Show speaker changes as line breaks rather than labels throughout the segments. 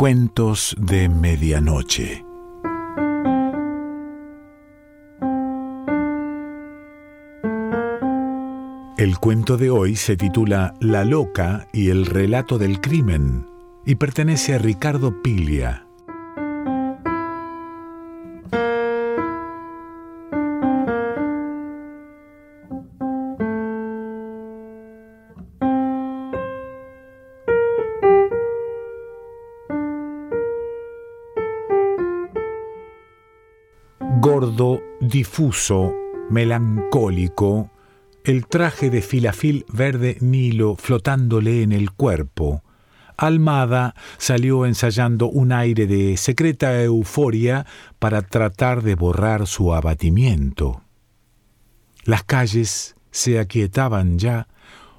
Cuentos de Medianoche. El cuento de hoy se titula La loca y el relato del crimen y pertenece a Ricardo Pilia. Difuso, melancólico, el traje de filafil verde Nilo flotándole en el cuerpo. Almada salió ensayando un aire de secreta euforia para tratar de borrar su abatimiento. Las calles se aquietaban ya,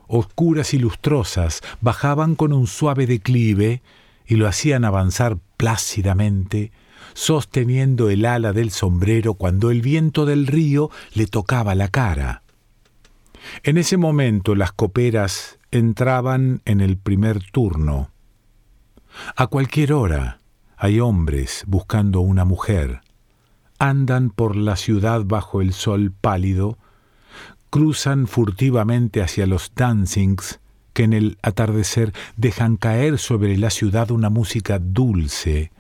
oscuras y lustrosas, bajaban con un suave declive y lo hacían avanzar plácidamente, sosteniendo el ala del sombrero cuando el viento del río le tocaba la cara. En ese momento las coperas entraban en el primer turno. A cualquier hora hay hombres buscando una mujer. Andan por la ciudad bajo el sol pálido, cruzan furtivamente hacia los dancings que en el atardecer dejan caer sobre la ciudad una música dulce.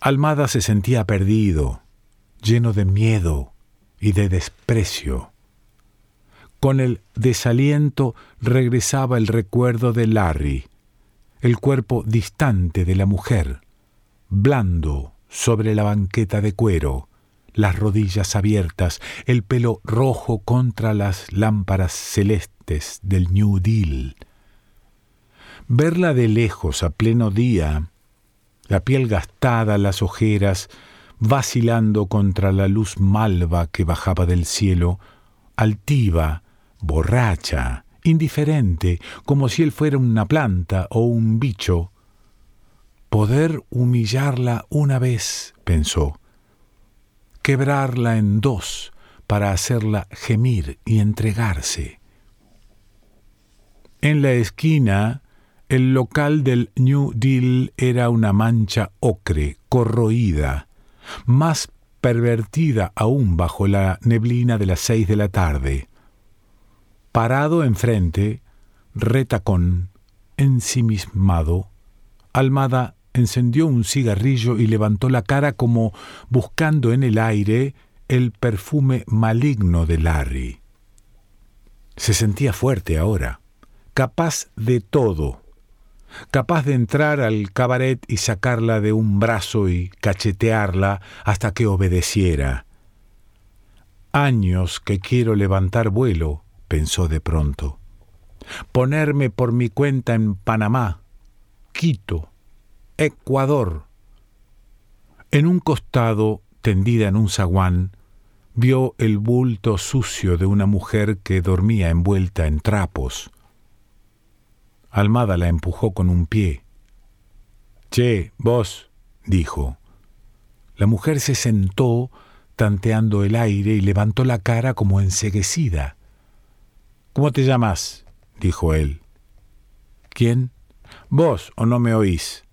Almada se sentía perdido, lleno de miedo y de desprecio. Con el desaliento regresaba el recuerdo de Larry, el cuerpo distante de la mujer, blando sobre la banqueta de cuero, las rodillas abiertas, el pelo rojo contra las lámparas celestes del New Deal. Verla de lejos a pleno día, la piel gastada, las ojeras, vacilando contra la luz malva que bajaba del cielo, altiva, borracha, indiferente, como si él fuera una planta o un bicho. Poder humillarla una vez, pensó, quebrarla en dos para hacerla gemir y entregarse. En la esquina, el local del New Deal era una mancha ocre, corroída, más pervertida aún bajo la neblina de las seis de la tarde. Parado enfrente, retacón, ensimismado, Almada encendió un cigarrillo y levantó la cara como buscando en el aire el perfume maligno de Larry. Se sentía fuerte ahora, capaz de todo, capaz de entrar al cabaret y sacarla de un brazo y cachetearla hasta que obedeciera. Años que quiero levantar vuelo, pensó de pronto. Ponerme por mi cuenta en Panamá, Quito, Ecuador. En un costado, tendida en un zaguán, vio el bulto sucio de una mujer que dormía envuelta en trapos. Almada la empujó con un pie. Che, vos, dijo. La mujer se sentó, tanteando el aire, y levantó la cara como enseguecida. ¿Cómo te llamas? dijo él. ¿Quién? Vos, o no me oís.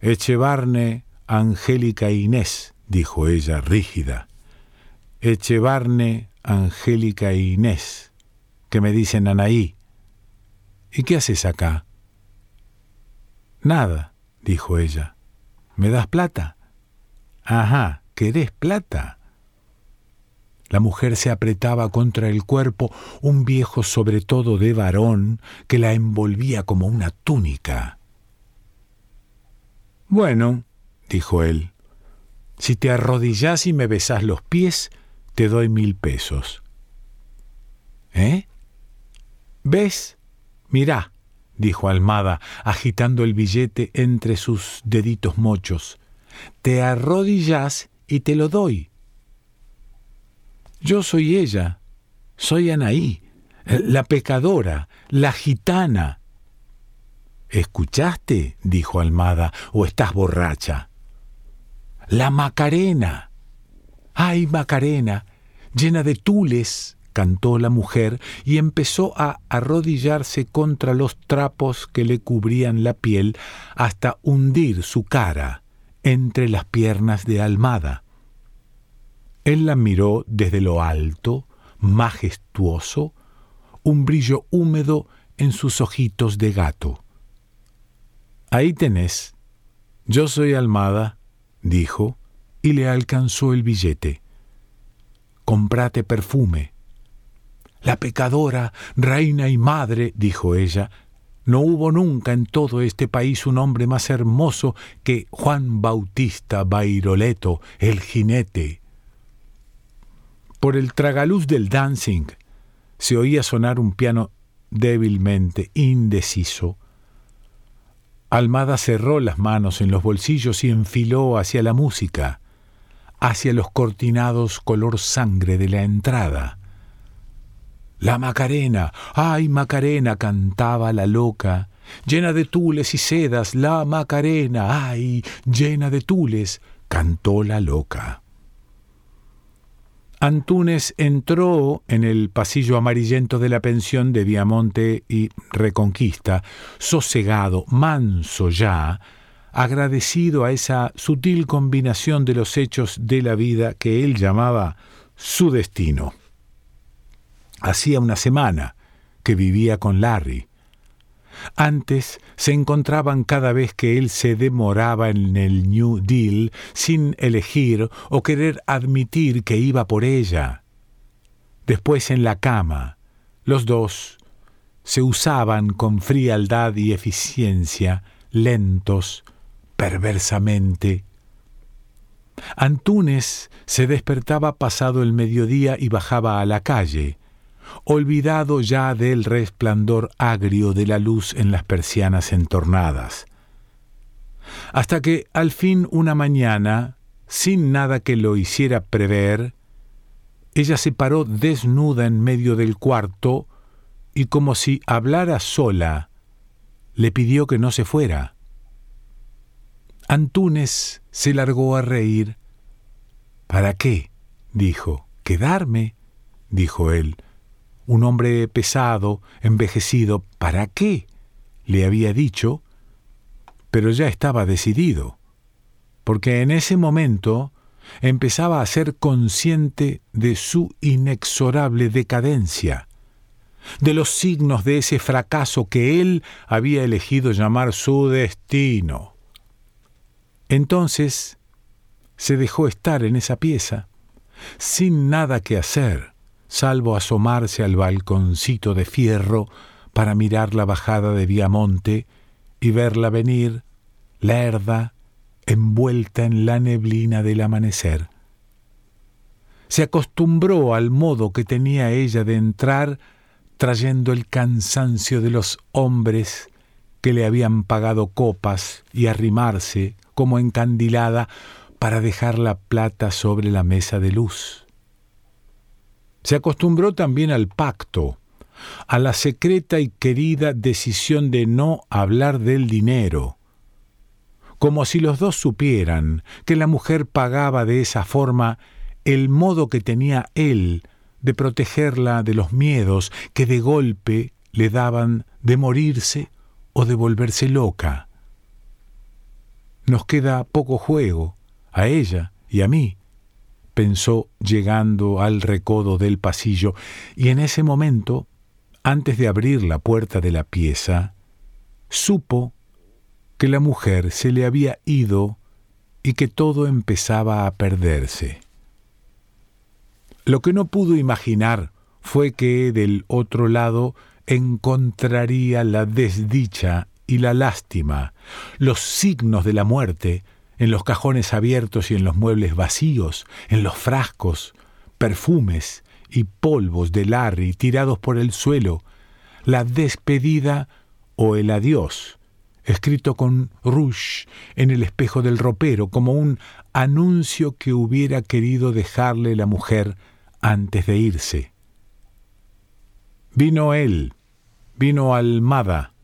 Echevarne, Angélica Inés, dijo ella, rígida. Echevarne, Angélica Inés, que me dicen Anaí. ¿Y qué haces acá? Nada, dijo ella. ¿Me das plata? Ajá, ¿querés plata? La mujer se apretaba contra el cuerpo un viejo sobre todo de varón que la envolvía como una túnica. Bueno, dijo él, si te arrodillas y me besas los pies, te doy mil pesos. ¿Eh? ¿Ves? Mirá, dijo Almada, agitando el billete entre sus deditos mochos. Te arrodillas y te lo doy. Yo soy ella, soy Anaí, la pecadora, la gitana. ¿Escuchaste? dijo Almada, o estás borracha. La Macarena. Ay, Macarena, llena de tules, cantó la mujer y empezó a arrodillarse contra los trapos que le cubrían la piel hasta hundir su cara entre las piernas de Almada. Él la miró desde lo alto, majestuoso, un brillo húmedo en sus ojitos de gato. Ahí tenés. Yo soy Almada, dijo, y le alcanzó el billete comprate perfume. La pecadora, reina y madre, dijo ella, no hubo nunca en todo este país un hombre más hermoso que Juan Bautista Bairoleto, el jinete. Por el tragaluz del dancing se oía sonar un piano débilmente, indeciso. Almada cerró las manos en los bolsillos y enfiló hacia la música hacia los cortinados color sangre de la entrada. La Macarena, ay Macarena, cantaba la loca, llena de tules y sedas, la Macarena, ay, llena de tules, cantó la loca. Antúnez entró en el pasillo amarillento de la pensión de Viamonte y Reconquista, sosegado, manso ya, agradecido a esa sutil combinación de los hechos de la vida que él llamaba su destino. Hacía una semana que vivía con Larry. Antes se encontraban cada vez que él se demoraba en el New Deal sin elegir o querer admitir que iba por ella. Después en la cama, los dos se usaban con frialdad y eficiencia, lentos, perversamente. Antúnez se despertaba pasado el mediodía y bajaba a la calle, olvidado ya del resplandor agrio de la luz en las persianas entornadas. Hasta que al fin una mañana, sin nada que lo hiciera prever, ella se paró desnuda en medio del cuarto y como si hablara sola, le pidió que no se fuera. Antúnez se largó a reír. ¿Para qué? dijo. ¿Quedarme? dijo él. Un hombre pesado, envejecido, ¿para qué? le había dicho, pero ya estaba decidido, porque en ese momento empezaba a ser consciente de su inexorable decadencia, de los signos de ese fracaso que él había elegido llamar su destino. Entonces se dejó estar en esa pieza, sin nada que hacer, salvo asomarse al balconcito de fierro para mirar la bajada de Viamonte y verla venir, lerda, envuelta en la neblina del amanecer. Se acostumbró al modo que tenía ella de entrar trayendo el cansancio de los hombres que le habían pagado copas y arrimarse como encandilada para dejar la plata sobre la mesa de luz. Se acostumbró también al pacto, a la secreta y querida decisión de no hablar del dinero, como si los dos supieran que la mujer pagaba de esa forma el modo que tenía él de protegerla de los miedos que de golpe le daban de morirse o de volverse loca. Nos queda poco juego, a ella y a mí, pensó llegando al recodo del pasillo, y en ese momento, antes de abrir la puerta de la pieza, supo que la mujer se le había ido y que todo empezaba a perderse. Lo que no pudo imaginar fue que del otro lado encontraría la desdicha y la lástima, los signos de la muerte, en los cajones abiertos y en los muebles vacíos, en los frascos, perfumes y polvos de Larry tirados por el suelo, la despedida o el adiós, escrito con rouge en el espejo del ropero, como un anuncio que hubiera querido dejarle la mujer antes de irse. Vino él, vino Almada,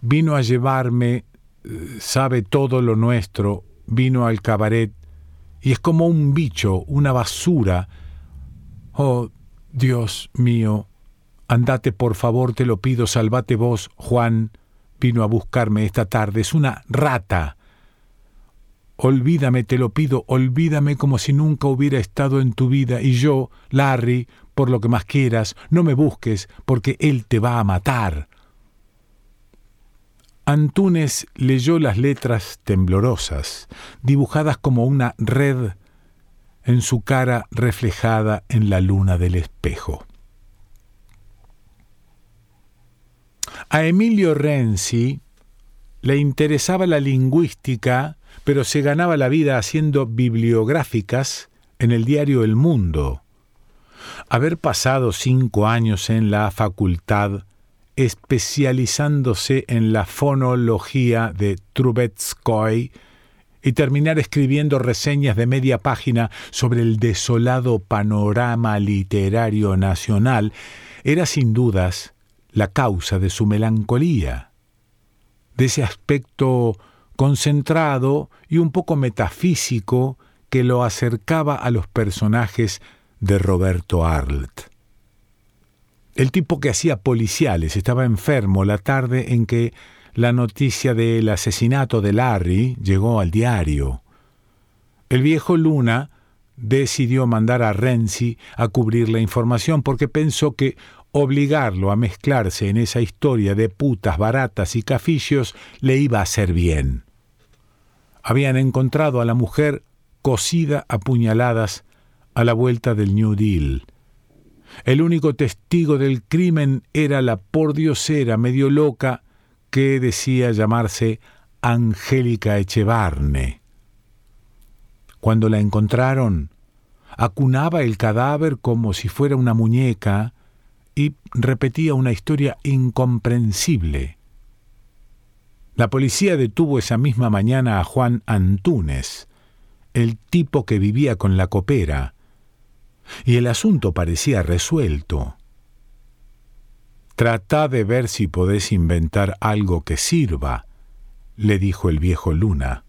Vino a llevarme, eh, sabe todo lo nuestro, vino al cabaret, y es como un bicho, una basura. Oh, Dios mío, andate por favor, te lo pido, salvate vos, Juan. Vino a buscarme esta tarde, es una rata. Olvídame, te lo pido, olvídame como si nunca hubiera estado en tu vida y yo, Larry, por lo que más quieras, no me busques, porque él te va a matar. Antunes leyó las letras temblorosas, dibujadas como una red en su cara reflejada en la luna del espejo. A Emilio Renzi le interesaba la lingüística, pero se ganaba la vida haciendo bibliográficas en el diario El Mundo. Haber pasado cinco años en la facultad especializándose en la fonología de Trubetskoy y terminar escribiendo reseñas de media página sobre el desolado panorama literario nacional era sin dudas la causa de su melancolía, de ese aspecto concentrado y un poco metafísico que lo acercaba a los personajes de Roberto Arlt. El tipo que hacía policiales estaba enfermo la tarde en que la noticia del asesinato de Larry llegó al diario. El viejo Luna decidió mandar a Renzi a cubrir la información porque pensó que obligarlo a mezclarse en esa historia de putas baratas y cafillos le iba a hacer bien. Habían encontrado a la mujer cosida a puñaladas a la vuelta del New Deal. El único testigo del crimen era la pordiosera medio loca que decía llamarse Angélica Echevarne. Cuando la encontraron, acunaba el cadáver como si fuera una muñeca y repetía una historia incomprensible. La policía detuvo esa misma mañana a Juan Antúnez, el tipo que vivía con la copera, y el asunto parecía resuelto. Trata de ver si podés inventar algo que sirva, le dijo el viejo Luna.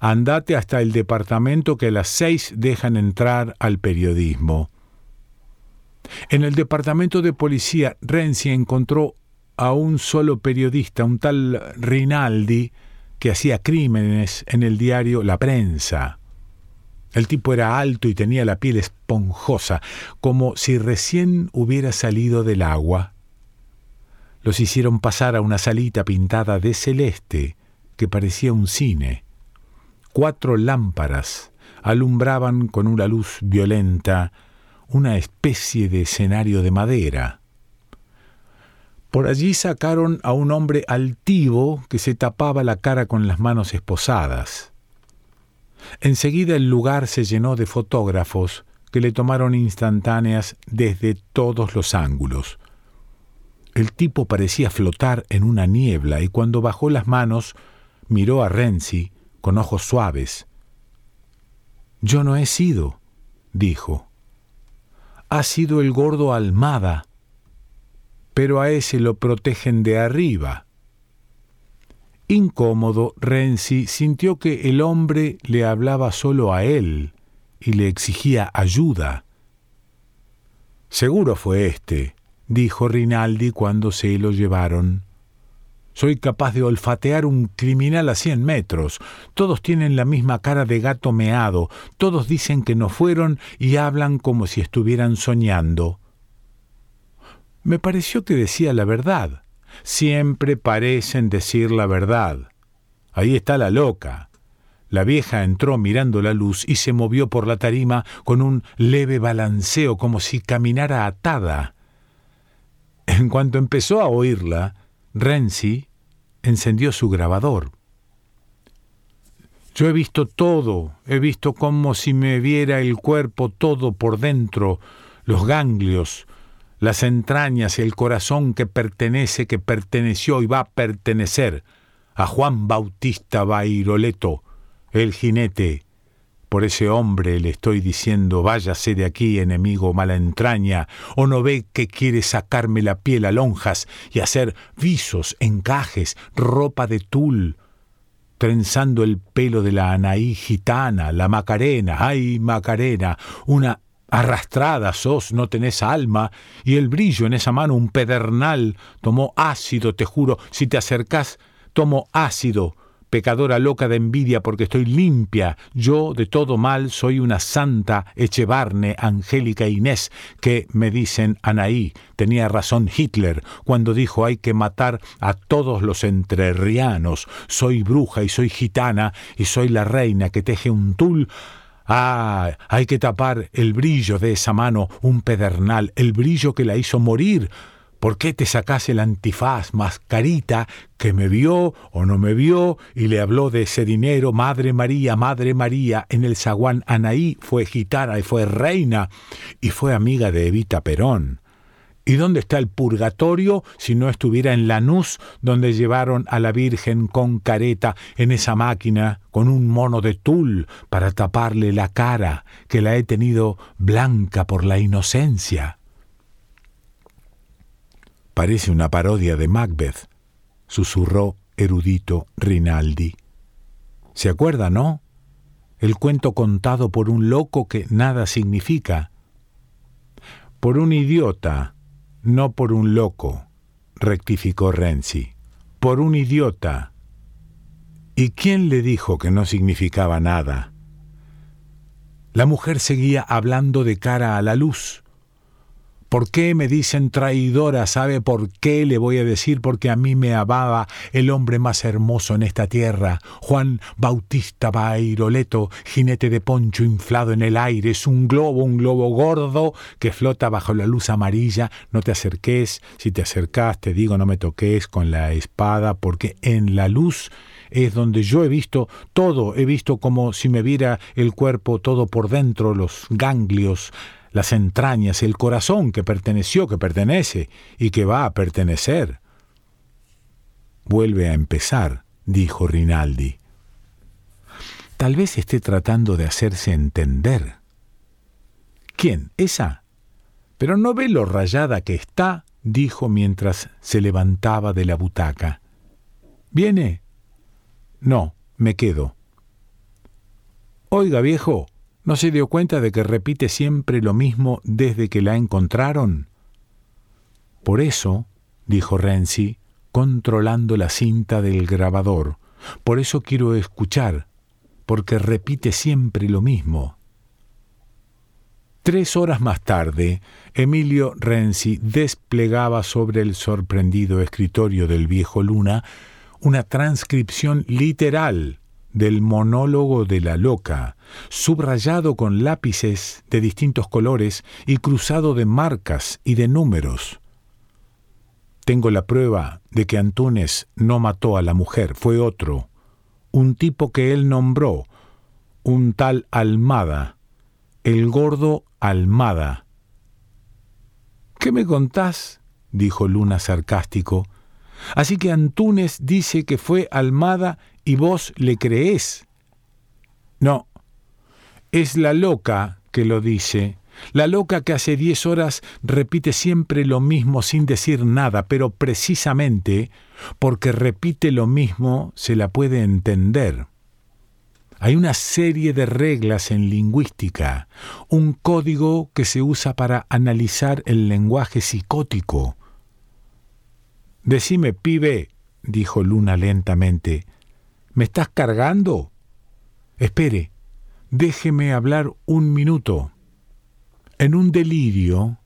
Andate hasta el departamento que a las seis dejan entrar al periodismo. En el departamento de policía, Renzi encontró a un solo periodista, un tal Rinaldi, que hacía crímenes en el diario La Prensa. El tipo era alto y tenía la piel esponjosa, como si recién hubiera salido del agua los hicieron pasar a una salita pintada de celeste que parecía un cine. Cuatro lámparas alumbraban con una luz violenta una especie de escenario de madera. Por allí sacaron a un hombre altivo que se tapaba la cara con las manos esposadas. Enseguida el lugar se llenó de fotógrafos que le tomaron instantáneas desde todos los ángulos. El tipo parecía flotar en una niebla y cuando bajó las manos miró a Renzi con ojos suaves. Yo no he sido, dijo. Ha sido el gordo Almada, pero a ese lo protegen de arriba. Incómodo, Renzi sintió que el hombre le hablaba solo a él y le exigía ayuda. Seguro fue este, dijo Rinaldi cuando se lo llevaron. Soy capaz de olfatear un criminal a cien metros. Todos tienen la misma cara de gato meado, todos dicen que no fueron y hablan como si estuvieran soñando. Me pareció que decía la verdad. Siempre parecen decir la verdad. Ahí está la loca. La vieja entró mirando la luz y se movió por la tarima con un leve balanceo como si caminara atada. En cuanto empezó a oírla, Renzi encendió su grabador. Yo he visto todo, he visto como si me viera el cuerpo todo por dentro, los ganglios, las entrañas y el corazón que pertenece, que perteneció y va a pertenecer a Juan Bautista Bairoleto, el jinete, por ese hombre le estoy diciendo, váyase de aquí, enemigo mala entraña, o no ve que quiere sacarme la piel a lonjas y hacer visos, encajes, ropa de tul, trenzando el pelo de la Anaí gitana, la Macarena, ay Macarena, una Arrastrada sos, no tenés alma, y el brillo en esa mano un pedernal. Tomó ácido, te juro, si te acercás, tomo ácido pecadora loca de envidia porque estoy limpia, yo de todo mal soy una santa Echevarne, Angélica Inés, que me dicen Anaí, tenía razón Hitler cuando dijo hay que matar a todos los entrerrianos, soy bruja y soy gitana y soy la reina que teje un tul Ah, hay que tapar el brillo de esa mano, un pedernal, el brillo que la hizo morir, ¿Por qué te sacás el antifaz, mascarita, que me vio o no me vio y le habló de ese dinero? Madre María, Madre María, en el zaguán Anaí fue gitana y fue reina y fue amiga de Evita Perón. ¿Y dónde está el purgatorio si no estuviera en Lanús, donde llevaron a la Virgen con careta en esa máquina, con un mono de tul para taparle la cara, que la he tenido blanca por la inocencia? Parece una parodia de Macbeth, susurró erudito Rinaldi. ¿Se acuerda, no? El cuento contado por un loco que nada significa. Por un idiota, no por un loco, rectificó Renzi. Por un idiota. ¿Y quién le dijo que no significaba nada? La mujer seguía hablando de cara a la luz. ¿Por qué me dicen traidora? ¿Sabe por qué le voy a decir? Porque a mí me amaba el hombre más hermoso en esta tierra, Juan Bautista Bairoleto, jinete de poncho inflado en el aire, es un globo, un globo gordo que flota bajo la luz amarilla. No te acerques, si te acercas te digo no me toques con la espada, porque en la luz es donde yo he visto todo, he visto como si me viera el cuerpo todo por dentro, los ganglios, las entrañas, el corazón que perteneció, que pertenece y que va a pertenecer. Vuelve a empezar, dijo Rinaldi. Tal vez esté tratando de hacerse entender. ¿Quién? ¿Esa? Pero no ve lo rayada que está, dijo mientras se levantaba de la butaca. ¿Viene? No, me quedo. Oiga, viejo, ¿No se dio cuenta de que repite siempre lo mismo desde que la encontraron? Por eso, dijo Renzi, controlando la cinta del grabador, por eso quiero escuchar, porque repite siempre lo mismo. Tres horas más tarde, Emilio Renzi desplegaba sobre el sorprendido escritorio del viejo Luna una transcripción literal del monólogo de la loca, subrayado con lápices de distintos colores y cruzado de marcas y de números. Tengo la prueba de que Antunes no mató a la mujer, fue otro, un tipo que él nombró, un tal Almada, el gordo Almada. ¿Qué me contás? dijo Luna sarcástico. Así que Antunes dice que fue Almada y vos le creés. No, es la loca que lo dice, la loca que hace diez horas repite siempre lo mismo sin decir nada, pero precisamente porque repite lo mismo se la puede entender. Hay una serie de reglas en lingüística, un código que se usa para analizar el lenguaje psicótico. Decime, pibe, dijo Luna lentamente, ¿Me estás cargando? Espere, déjeme hablar un minuto. En un delirio,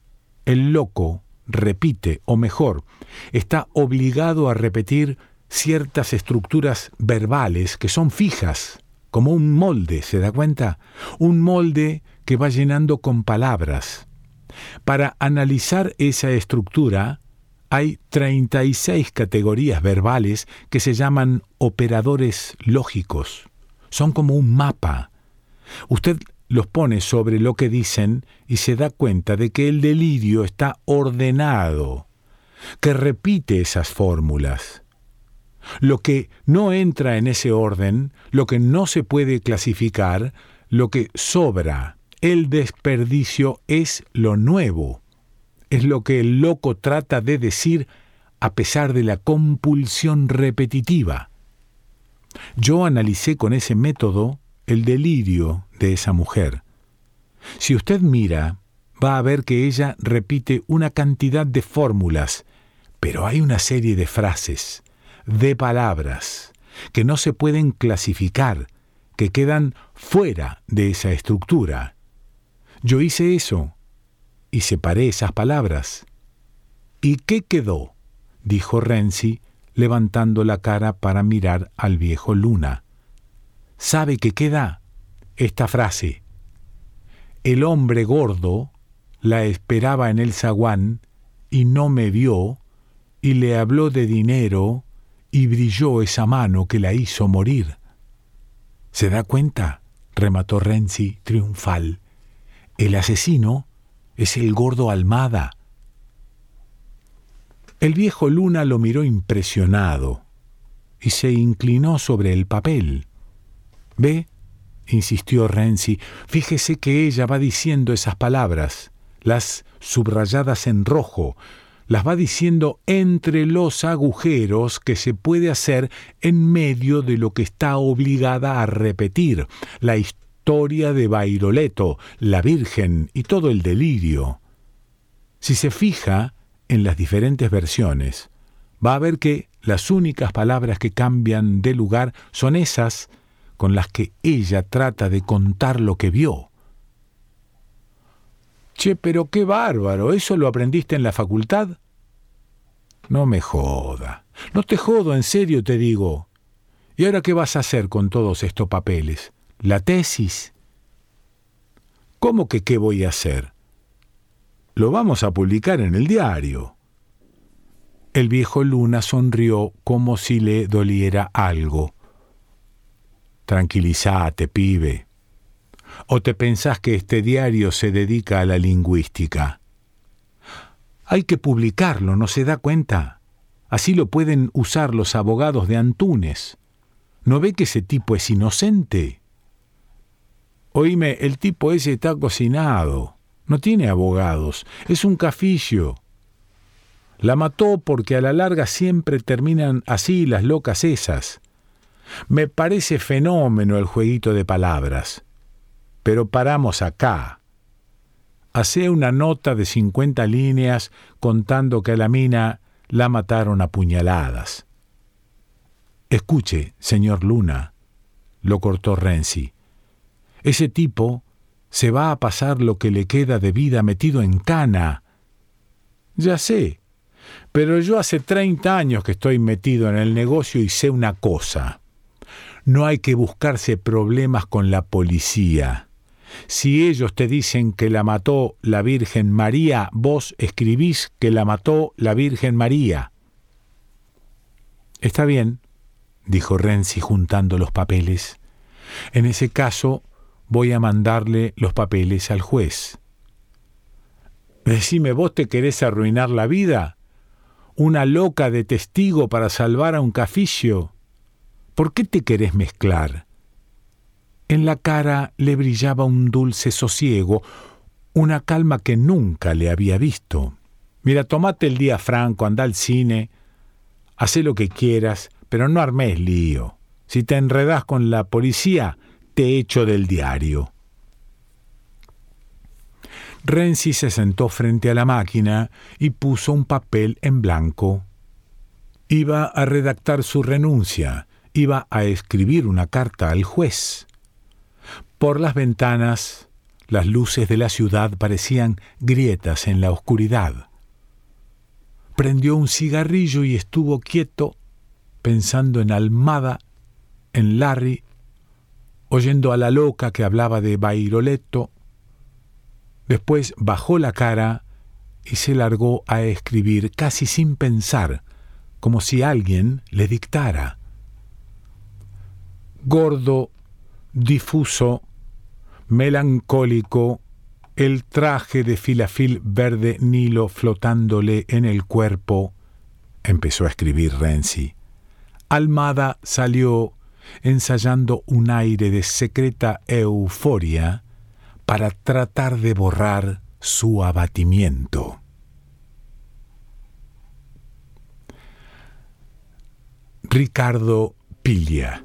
el loco repite, o mejor, está obligado a repetir ciertas estructuras verbales que son fijas, como un molde, ¿se da cuenta? Un molde que va llenando con palabras. Para analizar esa estructura, hay 36 categorías verbales que se llaman operadores lógicos. Son como un mapa. Usted los pone sobre lo que dicen y se da cuenta de que el delirio está ordenado, que repite esas fórmulas. Lo que no entra en ese orden, lo que no se puede clasificar, lo que sobra, el desperdicio es lo nuevo es lo que el loco trata de decir a pesar de la compulsión repetitiva. Yo analicé con ese método el delirio de esa mujer. Si usted mira, va a ver que ella repite una cantidad de fórmulas, pero hay una serie de frases, de palabras, que no se pueden clasificar, que quedan fuera de esa estructura. Yo hice eso y separé esas palabras. ¿Y qué quedó? dijo Renzi, levantando la cara para mirar al viejo Luna. ¿Sabe qué queda? Esta frase. El hombre gordo la esperaba en el zaguán y no me vio, y le habló de dinero, y brilló esa mano que la hizo morir. ¿Se da cuenta? remató Renzi triunfal. El asesino es el gordo Almada. El viejo Luna lo miró impresionado y se inclinó sobre el papel. ¿Ve? insistió Renzi, fíjese que ella va diciendo esas palabras, las subrayadas en rojo, las va diciendo entre los agujeros que se puede hacer en medio de lo que está obligada a repetir, la historia de Bairoleto, la Virgen y todo el delirio. Si se fija en las diferentes versiones, va a ver que las únicas palabras que cambian de lugar son esas con las que ella trata de contar lo que vio. Che, pero qué bárbaro, ¿eso lo aprendiste en la facultad? No me joda. No te jodo, en serio te digo. ¿Y ahora qué vas a hacer con todos estos papeles? ¿La tesis? ¿Cómo que qué voy a hacer? Lo vamos a publicar en el diario. El viejo Luna sonrió como si le doliera algo. Tranquilízate, pibe. ¿O te pensás que este diario se dedica a la lingüística? Hay que publicarlo, ¿no se da cuenta? Así lo pueden usar los abogados de Antunes. ¿No ve que ese tipo es inocente? Oíme, el tipo ese está cocinado. No tiene abogados. Es un cafillo. La mató porque a la larga siempre terminan así las locas esas. Me parece fenómeno el jueguito de palabras. Pero paramos acá. Hacé una nota de cincuenta líneas contando que a la mina la mataron a puñaladas. Escuche, señor Luna, lo cortó Renzi. Ese tipo se va a pasar lo que le queda de vida metido en cana. Ya sé, pero yo hace treinta años que estoy metido en el negocio y sé una cosa. No hay que buscarse problemas con la policía. Si ellos te dicen que la mató la Virgen María, vos escribís que la mató la Virgen María. Está bien, dijo Renzi juntando los papeles. En ese caso, voy a mandarle los papeles al juez. Decime, ¿vos te querés arruinar la vida? ¿Una loca de testigo para salvar a un cafillo? ¿Por qué te querés mezclar? En la cara le brillaba un dulce sosiego, una calma que nunca le había visto. Mira, tomate el día franco, anda al cine, haz lo que quieras, pero no armes lío. Si te enredas con la policía, te echo del diario. Renzi se sentó frente a la máquina y puso un papel en blanco. Iba a redactar su renuncia, iba a escribir una carta al juez. Por las ventanas, las luces de la ciudad parecían grietas en la oscuridad. Prendió un cigarrillo y estuvo quieto, pensando en Almada, en Larry, oyendo a la loca que hablaba de Bairoletto. Después bajó la cara y se largó a escribir casi sin pensar, como si alguien le dictara. Gordo, difuso, melancólico, el traje de filafil verde Nilo flotándole en el cuerpo, empezó a escribir Renzi. Almada salió ensayando un aire de secreta euforia para tratar de borrar su abatimiento. Ricardo Piglia